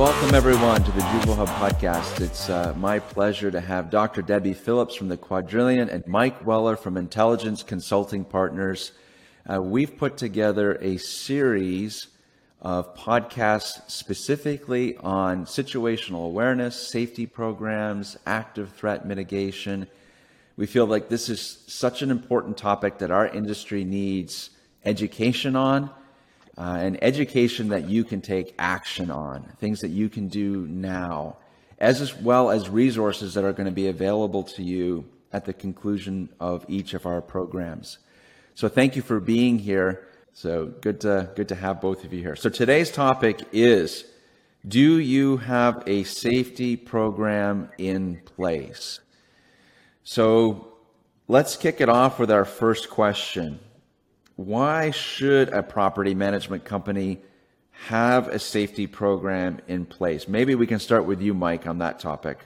Welcome everyone to the Jubal Hub podcast. It's uh, my pleasure to have Dr. Debbie Phillips from the Quadrillion and Mike Weller from Intelligence Consulting Partners. Uh, we've put together a series of podcasts specifically on situational awareness, safety programs, active threat mitigation. We feel like this is such an important topic that our industry needs education on uh, and education that you can take action on, things that you can do now, as well as resources that are going to be available to you at the conclusion of each of our programs. So thank you for being here. So good to good to have both of you here. So today's topic is do you have a safety program in place? So let's kick it off with our first question why should a property management company have a safety program in place? Maybe we can start with you, Mike, on that topic.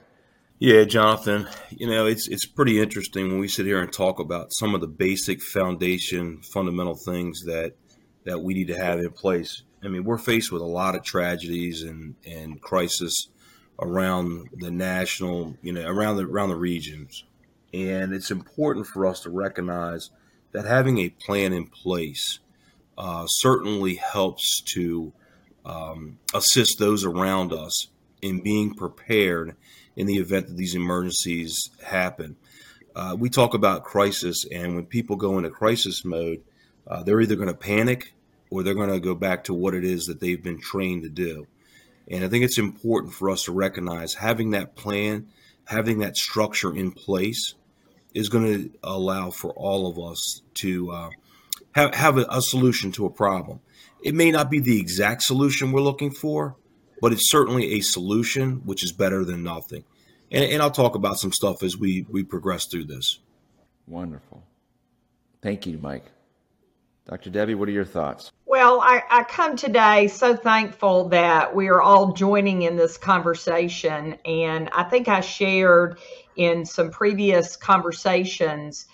Yeah, Jonathan, you know, it's it's pretty interesting when we sit here and talk about some of the basic foundation fundamental things that that we need to have in place. I mean, we're faced with a lot of tragedies and and crisis around the national, you know, around the around the regions. And it's important for us to recognize – that having a plan in place uh, certainly helps to um, assist those around us in being prepared in the event that these emergencies happen. Uh, we talk about crisis, and when people go into crisis mode, uh, they're either going to panic or they're going to go back to what it is that they've been trained to do. And I think it's important for us to recognize having that plan, having that structure in place is going to allow for all of us to uh, have, have a, a solution to a problem. It may not be the exact solution we're looking for, but it's certainly a solution which is better than nothing. And, and I'll talk about some stuff as we, we progress through this. Wonderful. Thank you, Mike. Dr. Debbie, what are your thoughts? Well, I, I, come today so thankful that we are all joining in this conversation. And I think I shared in some previous conversations,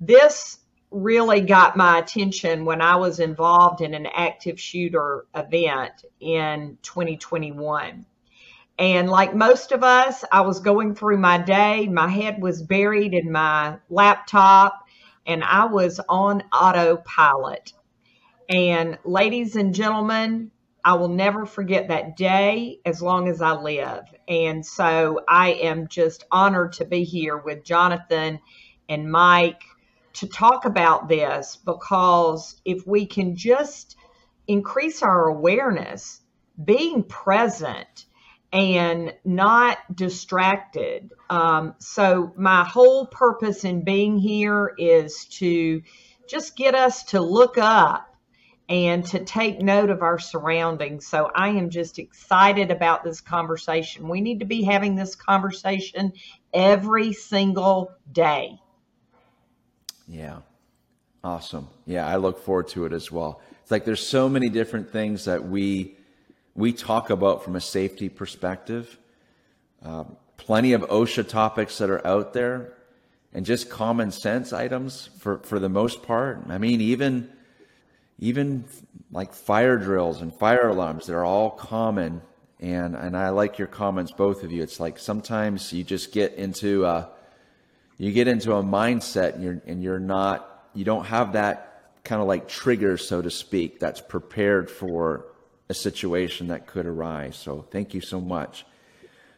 this really got my attention when I was involved in an active shooter event in 2021. And like most of us, I was going through my day. My head was buried in my laptop and I was on autopilot. And ladies and gentlemen, I will never forget that day as long as I live. And so I am just honored to be here with Jonathan and Mike to talk about this because if we can just increase our awareness, being present and not distracted. Um, so, my whole purpose in being here is to just get us to look up and to take note of our surroundings. So I am just excited about this conversation. We need to be having this conversation every single day. Yeah. Awesome. Yeah, I look forward to it as well. It's like there's so many different things that we we talk about from a safety perspective. Um, plenty of OSHA topics that are out there, and just common sense items for for the most part. I mean, even even like fire drills and fire alarms, they're all common. And, and I like your comments, both of you. It's like sometimes you just get into a, you get into a mindset and you're, and you're not, you don't have that kind of like trigger, so to speak, that's prepared for a situation that could arise. So thank you so much.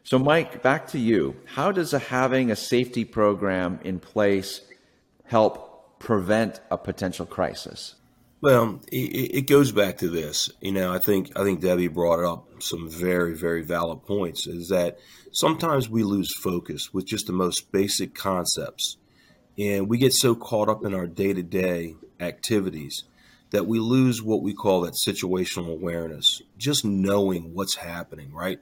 So Mike, back to you. How does a, having a safety program in place help prevent a potential crisis? Well, it, it, goes back to this. You know, I think I think Debbie brought up some very very valid points. Is that sometimes we lose focus with just the most basic concepts, and we get so caught up in our day to day activities that we lose what we call that situational awareness. Just knowing what's happening, right?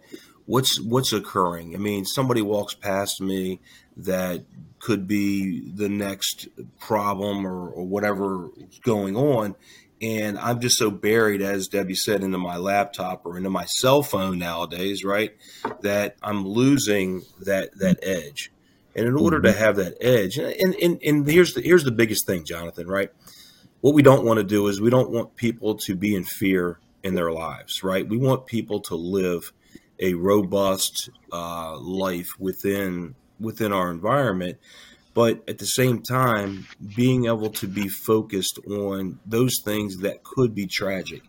What's what's occurring? I mean, somebody walks past me that could be the next problem or, or whatever going on. And I'm just so buried, as Debbie said, into my laptop or into my cell phone nowadays, right? That I'm losing that that edge. And in order to mm-hmm. have that edge, and, and, and here's the here's the biggest thing, Jonathan, right? What we don't want to do is we don't want people to be in fear in their lives, right? We want people to live a robust uh, life within within our environment. But at the same time being able to be focused on those things that could be tragic.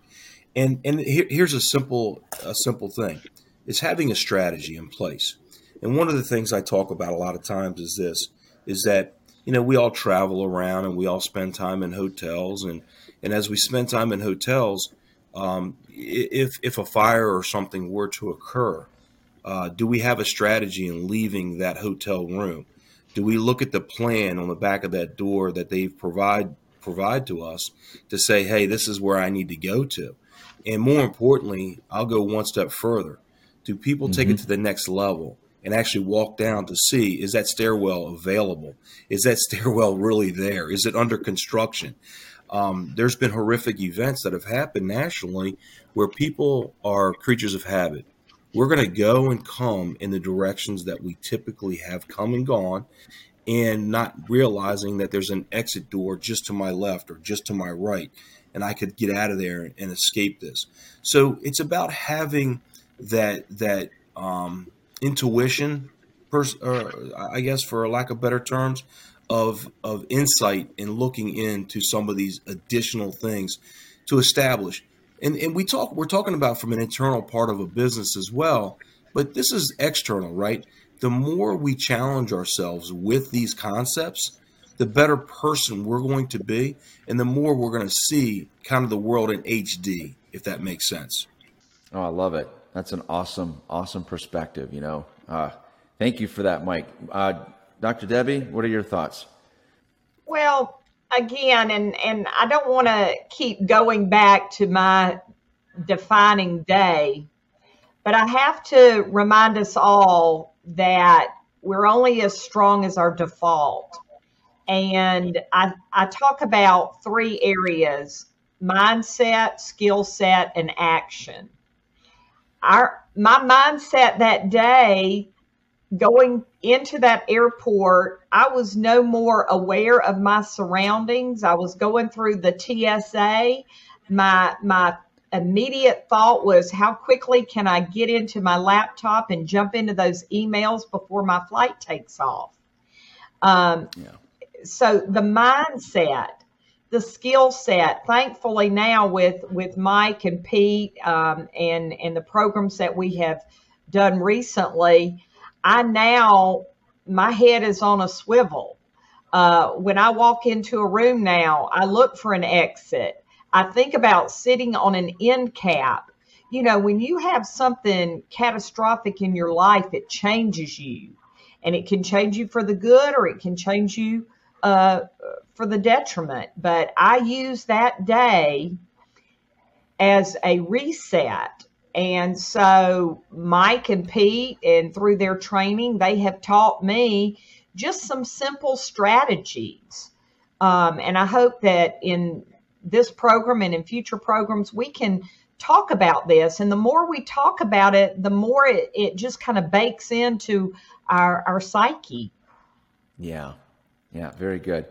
And and here, here's a simple a simple thing. Is having a strategy in place. And one of the things i talk about a lot of times is this is that you know we all travel around and we all spend time in hotels. And and as we spend time in hotels um, if if a fire or something were to occur uh, do we have a strategy in leaving that hotel room do we look at the plan on the back of that door that they provide provide to us to say, hey, this is where I need to go to? And more importantly, I'll go one step further. Do people mm-hmm. take it mm-hmm. to the next level and actually walk down to see is that stairwell available? Is that stairwell really there? Is it under construction? Um, there's been horrific events that have happened nationally where people are creatures of habit we're going to go and come in the directions that we typically have come and gone and not realizing that there's an exit door just to my left or just to my right and I could get out of there and escape this. So it's about having that that um, intuition, pers- or I guess for lack of better terms, of of insight and looking into some of these additional things to establish. And and we talk we're talking about from an internal part of a business as well but this is external right? The more we challenge ourselves with these concepts the better person we're going to be and the more we're going to see kind of the world in hd if that makes sense. Oh i love it. That's an awesome awesome perspective you know? Uh, thank you for that mike. Uh, dr debbie what are your thoughts well again, and and I don't want to keep going back to my defining day, but I have to remind us all that we're only as strong as our default. And I, I talk about three areas mindset, skill set, and action. Our my mindset that day going into that airport, I was no more aware of my surroundings. I was going through the TSA. My my immediate thought was how quickly can I get into my laptop and jump into those emails before my flight takes off. Um, yeah. So the mindset, the skill set. Thankfully now with with Mike and Pete um, and and the programs that we have done recently I now, my head is on a swivel. Uh, when I walk into a room now, I look for an exit. I think about sitting on an end cap. You know, when you have something catastrophic in your life, it changes you. And it can change you for the good or it can change you uh, for the detriment. But I use that day as a reset and so Mike and Pete, and through their training, they have taught me just some simple strategies. Um, and I hope that in this program and in future programs, we can talk about this. And the more we talk about it, the more it, it just kind of bakes into our, our psyche. Yeah. Yeah. Very good.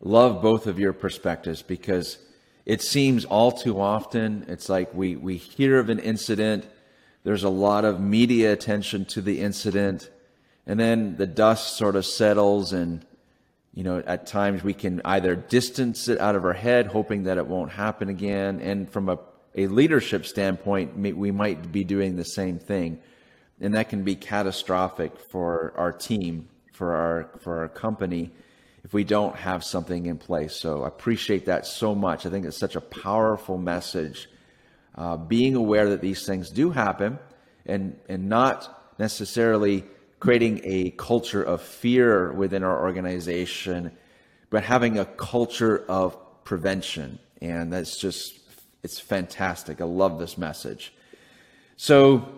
Love both of your perspectives because it seems all too often it's like we, we hear of an incident, there's a lot of media attention to the incident, and then the dust sort of settles and you know at times we can either distance it out of our head hoping that it won't happen again and from a, a leadership standpoint we might be doing the same thing. And that can be catastrophic for our team for our for our company if we don't have something in place. So I appreciate that so much. I think it's such a powerful message. Uh, being aware that these things do happen and, and not necessarily creating a culture of fear within our organization, but having a culture of prevention. And that's just, it's fantastic. I love this message. So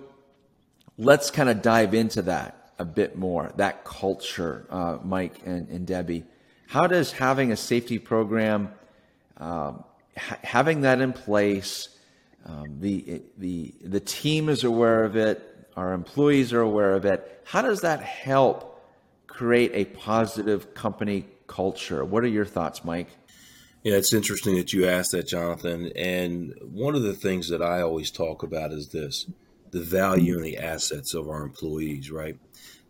let's kind of dive into that a bit more, that culture, uh, Mike and, and Debbie. How does having a safety program, um, ha- having that in place, um, the, the, the team is aware of it, our employees are aware of it, how does that help create a positive company culture? What are your thoughts, Mike? Yeah, it's interesting that you asked that, Jonathan. And one of the things that I always talk about is this the value and the assets of our employees, right?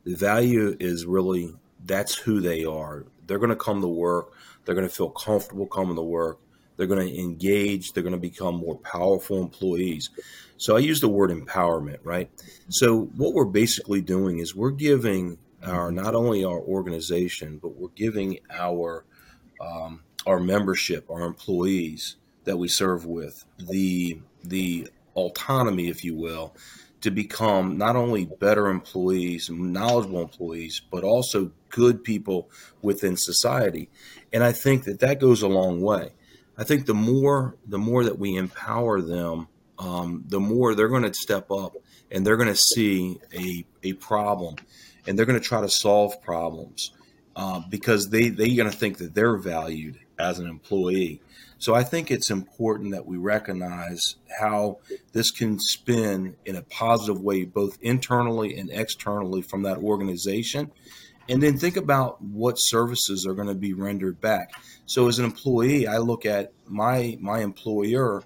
The value is really that's who they are. They're going to come to work. They're going to feel comfortable coming to work. They're going to engage. They're going to become more powerful employees. So I use the word empowerment, right? So what we're basically doing is we're giving our not only our organization, but we're giving our um, our membership, our employees that we serve with, the the autonomy, if you will, to become not only better employees, knowledgeable employees, but also good people within society. And I think that that goes a long way. I think the more the more that we empower them, um, the more they're going to step up and they're going to see a a problem, and they're going to try to solve problems uh, because they they're going to think that they're valued as an employee. So I think it's important that we recognize how this can spin in a positive way, both internally and externally from that organization. And then think about what services are going to be rendered back. So as an employee, I look at my my employer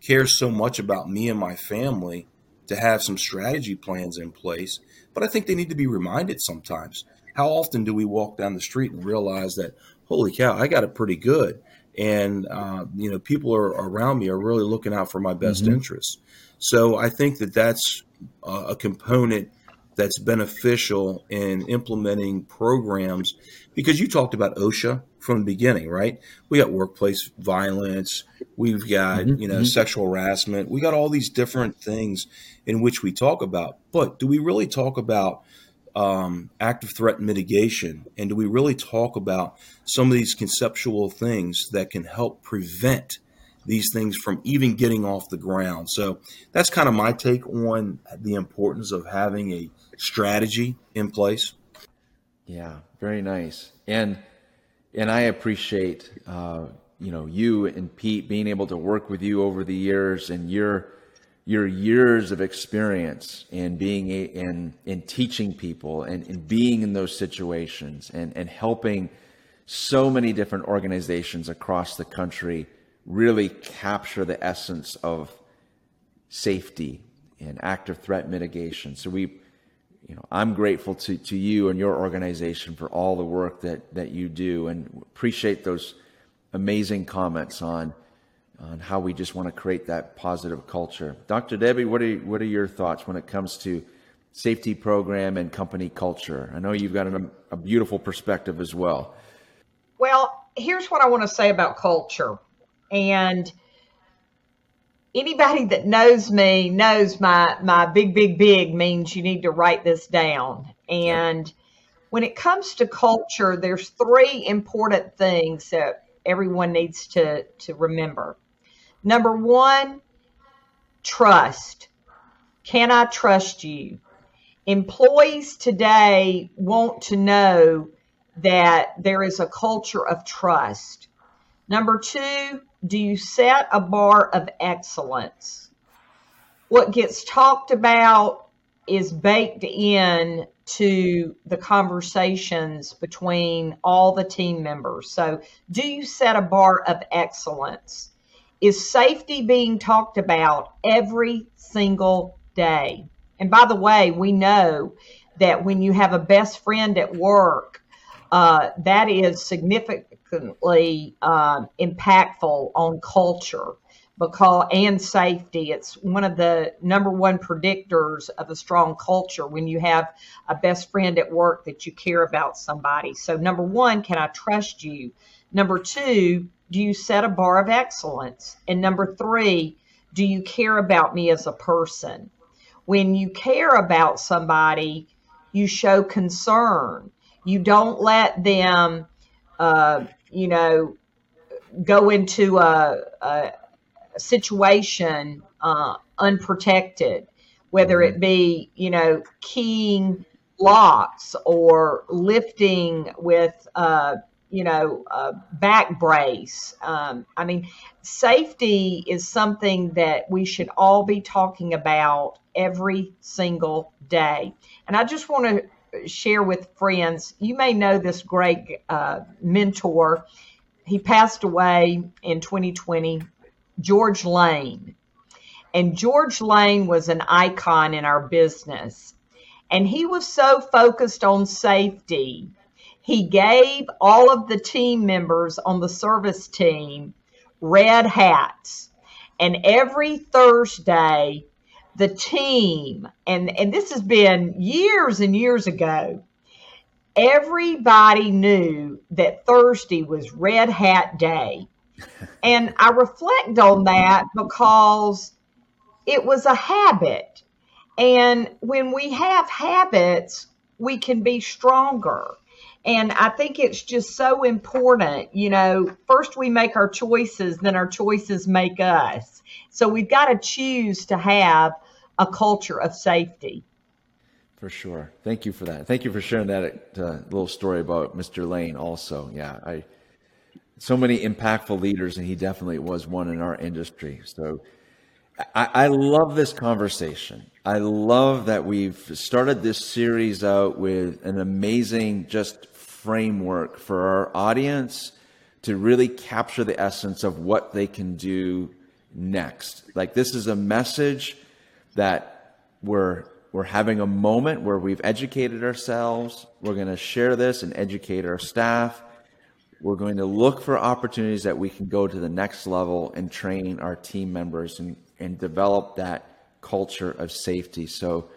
cares so much about me and my family to have some strategy plans in place, but I think they need to be reminded sometimes. How often do we walk down the street and realize that, holy cow, I got it pretty good? And uh, you know people are around me are really looking out for my best mm-hmm. interests. So I think that that's a component that's beneficial in implementing programs because you talked about OSHA from the beginning, right? We got workplace violence, we've got mm-hmm. you know mm-hmm. sexual harassment, we got all these different things in which we talk about. But do we really talk about um, active threat mitigation? And do we really talk about some of these conceptual things that can help prevent these things from even getting off the ground? So that's kind of my take on the importance of having a strategy in place. Yeah, very nice. And and I appreciate uh, you know you and Pete being able to work with you over the years and your your years of experience in being a, in in teaching people and, in being in those situations and and helping so many different organizations across the country really capture the essence of safety and active threat mitigation. So we, you know, I'm grateful to, to you and your organization for all the work that, that you do and appreciate those amazing comments on on how we just want to create that positive culture. Dr. Debbie, what are what are your thoughts when it comes to safety program and company culture? I know you've got an, a beautiful perspective as well. Well, here's what I want to say about culture. And anybody that knows me knows my my big big big means you need to write this down. And when it comes to culture, there's three important things that everyone needs to to remember. Number one, trust. Can I trust you? Employees today want to know that there is a culture of trust. Number two, do you set a bar of excellence? What gets talked about is baked in to the conversations between all the team members. So, do you set a bar of excellence? Is safety being talked about every single day? And by the way, we know that when you have a best friend at work, uh, that is significantly uh, impactful on culture because and safety. It's one of the number one predictors of a strong culture when you have a best friend at work that you care about somebody. So number one can i trust you? Number two do you set a bar of excellence? And number three, do you care about me as a person? When you care about somebody, you show concern. You don't let them, uh, you know, go into a, a situation uh, unprotected, whether it be, you know, keying locks or lifting with, uh, you know, a back brace. Um, I mean, safety is something that we should all be talking about every single day. And I just want to share with friends, you may know this great uh, mentor. He passed away in 2020, George Lane. And George Lane was an icon in our business. And he was so focused on safety. He gave all of the team members on the service team red hats. And every Thursday, the team, and, and this has been years and years ago, everybody knew that Thursday was Red Hat Day. and I reflect on that because it was a habit. And when we have habits, we can be stronger. And I think it's just so important. You know, first we make our choices, then our choices make us. So we've got to choose to have a culture of safety. For sure. Thank you for that. Thank you for sharing that uh, little story about Mr. Lane. Also, yeah, I so many impactful leaders, and he definitely was one in our industry. So, I, I love this conversation. I love that we've started this series out with an amazing just framework for our audience to really capture the essence of what they can do next. Like this is a message that we're we're having a moment where we've educated ourselves. We're going to share this and educate our staff. We're going to look for opportunities that we can go to the next level and train our team members and, and develop that culture of safety. So,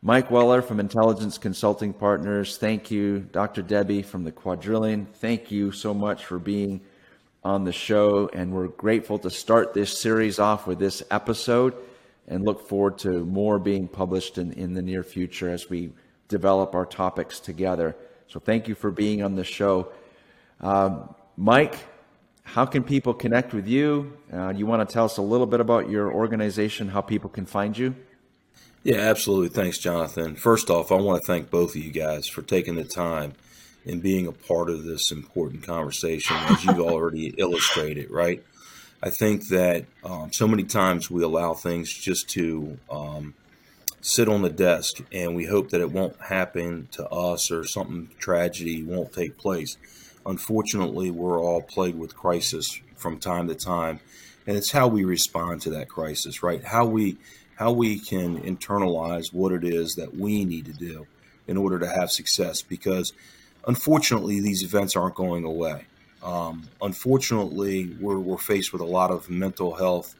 Mike Weller from Intelligence Consulting Partners, thank you. Dr. Debbie from the Quadrillion, thank you so much for being on the show. And we're grateful to start this series off with this episode and look forward to more being published in, in the near future as we develop our topics together. So thank you for being on the show. Um, Mike, how can people connect with you? Uh, you want to tell us a little bit about your organization, how people can find you? Yeah, absolutely. Thanks, Jonathan. First off, I want to thank both of you guys for taking the time and being a part of this important conversation, as you've already illustrated, right? I think that um, so many times we allow things just to um, sit on the desk and we hope that it won't happen to us or something tragedy won't take place. Unfortunately, we're all plagued with crisis from time to time, and it's how we respond to that crisis, right? How we how we can internalize what it is that we need to do in order to have success because unfortunately these events aren't going away um, unfortunately, we're, we're faced with a lot of mental health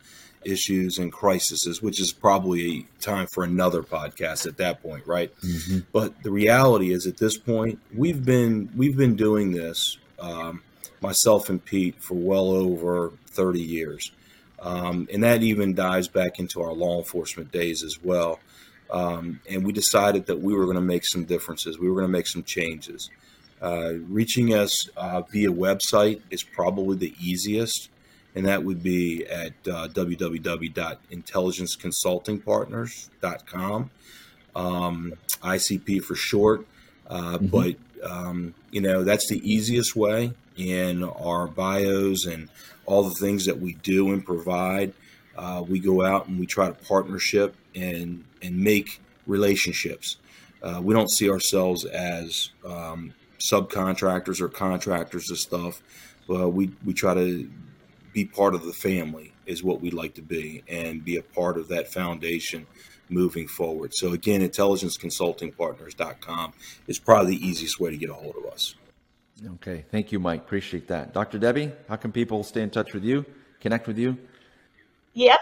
issues and crises, which is probably time for another podcast at that point, right? Mm-hmm. But the reality is, at this point, we've been we've been doing this, um, myself and Pete, for well over thirty years, um, and that even dives back into our law enforcement days as well. Um, and we decided that we were going to make some differences. We were going to make some changes. Uh, reaching us uh, via website is probably the easiest, and that would be at uh, www.intelligenceconsultingpartners.com, um, ICP for short. Uh, mm-hmm. But um, you know that's the easiest way. In our bios and all the things that we do and provide, uh, we go out and we try to partnership and and make relationships. Uh, we don't see ourselves as um, subcontractors or contractors and stuff. Well, we we try to be part of the family is what we like to be and be a part of that foundation moving forward. So again, intelligenceconsultingpartners.com is probably the easiest way to get a hold of us. Okay, thank you, Mike. Appreciate that. Dr. Debbie, how can people stay in touch with you, connect with you? Yes,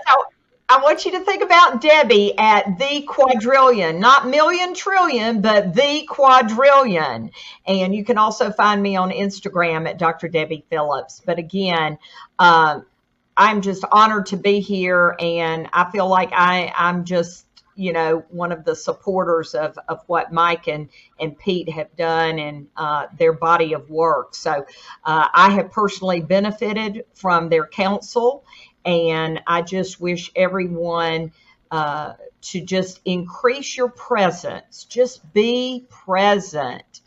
I want you to think about Debbie at the quadrillion, not million trillion, but the quadrillion. And you can also find me on Instagram at Dr. Debbie Phillips. But again, um, I'm just honored to be here, and I feel like I, I'm just you know one of the supporters of, of what Mike and, and Pete have done and uh, their body of work. So uh, I have personally benefited from their counsel and I just wish everyone uh, to just increase your presence. Just be present.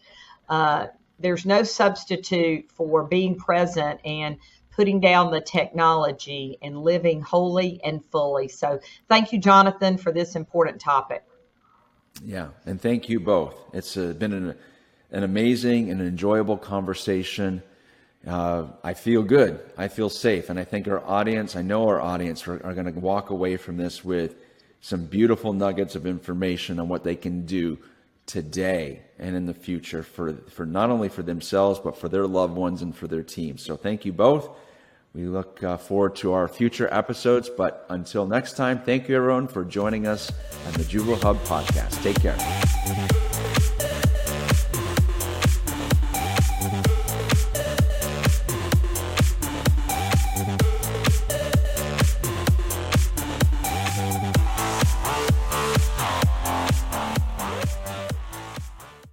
Uh, there's no substitute for being present and putting down the technology and living wholly and fully. So, thank you, Jonathan, for this important topic. Yeah, and thank you both. It's uh, been an, an amazing and enjoyable conversation. uh, I feel good. I feel safe. And I think our audience, I know our audience are, are going to walk away from this with some beautiful nuggets of information on what they can do today and in the future for, for not only for themselves, but for their loved ones and for their teams. So thank you both. We look uh, forward to our future episodes. But until next time, thank you everyone for joining us on the Juvo Hub podcast. Take care.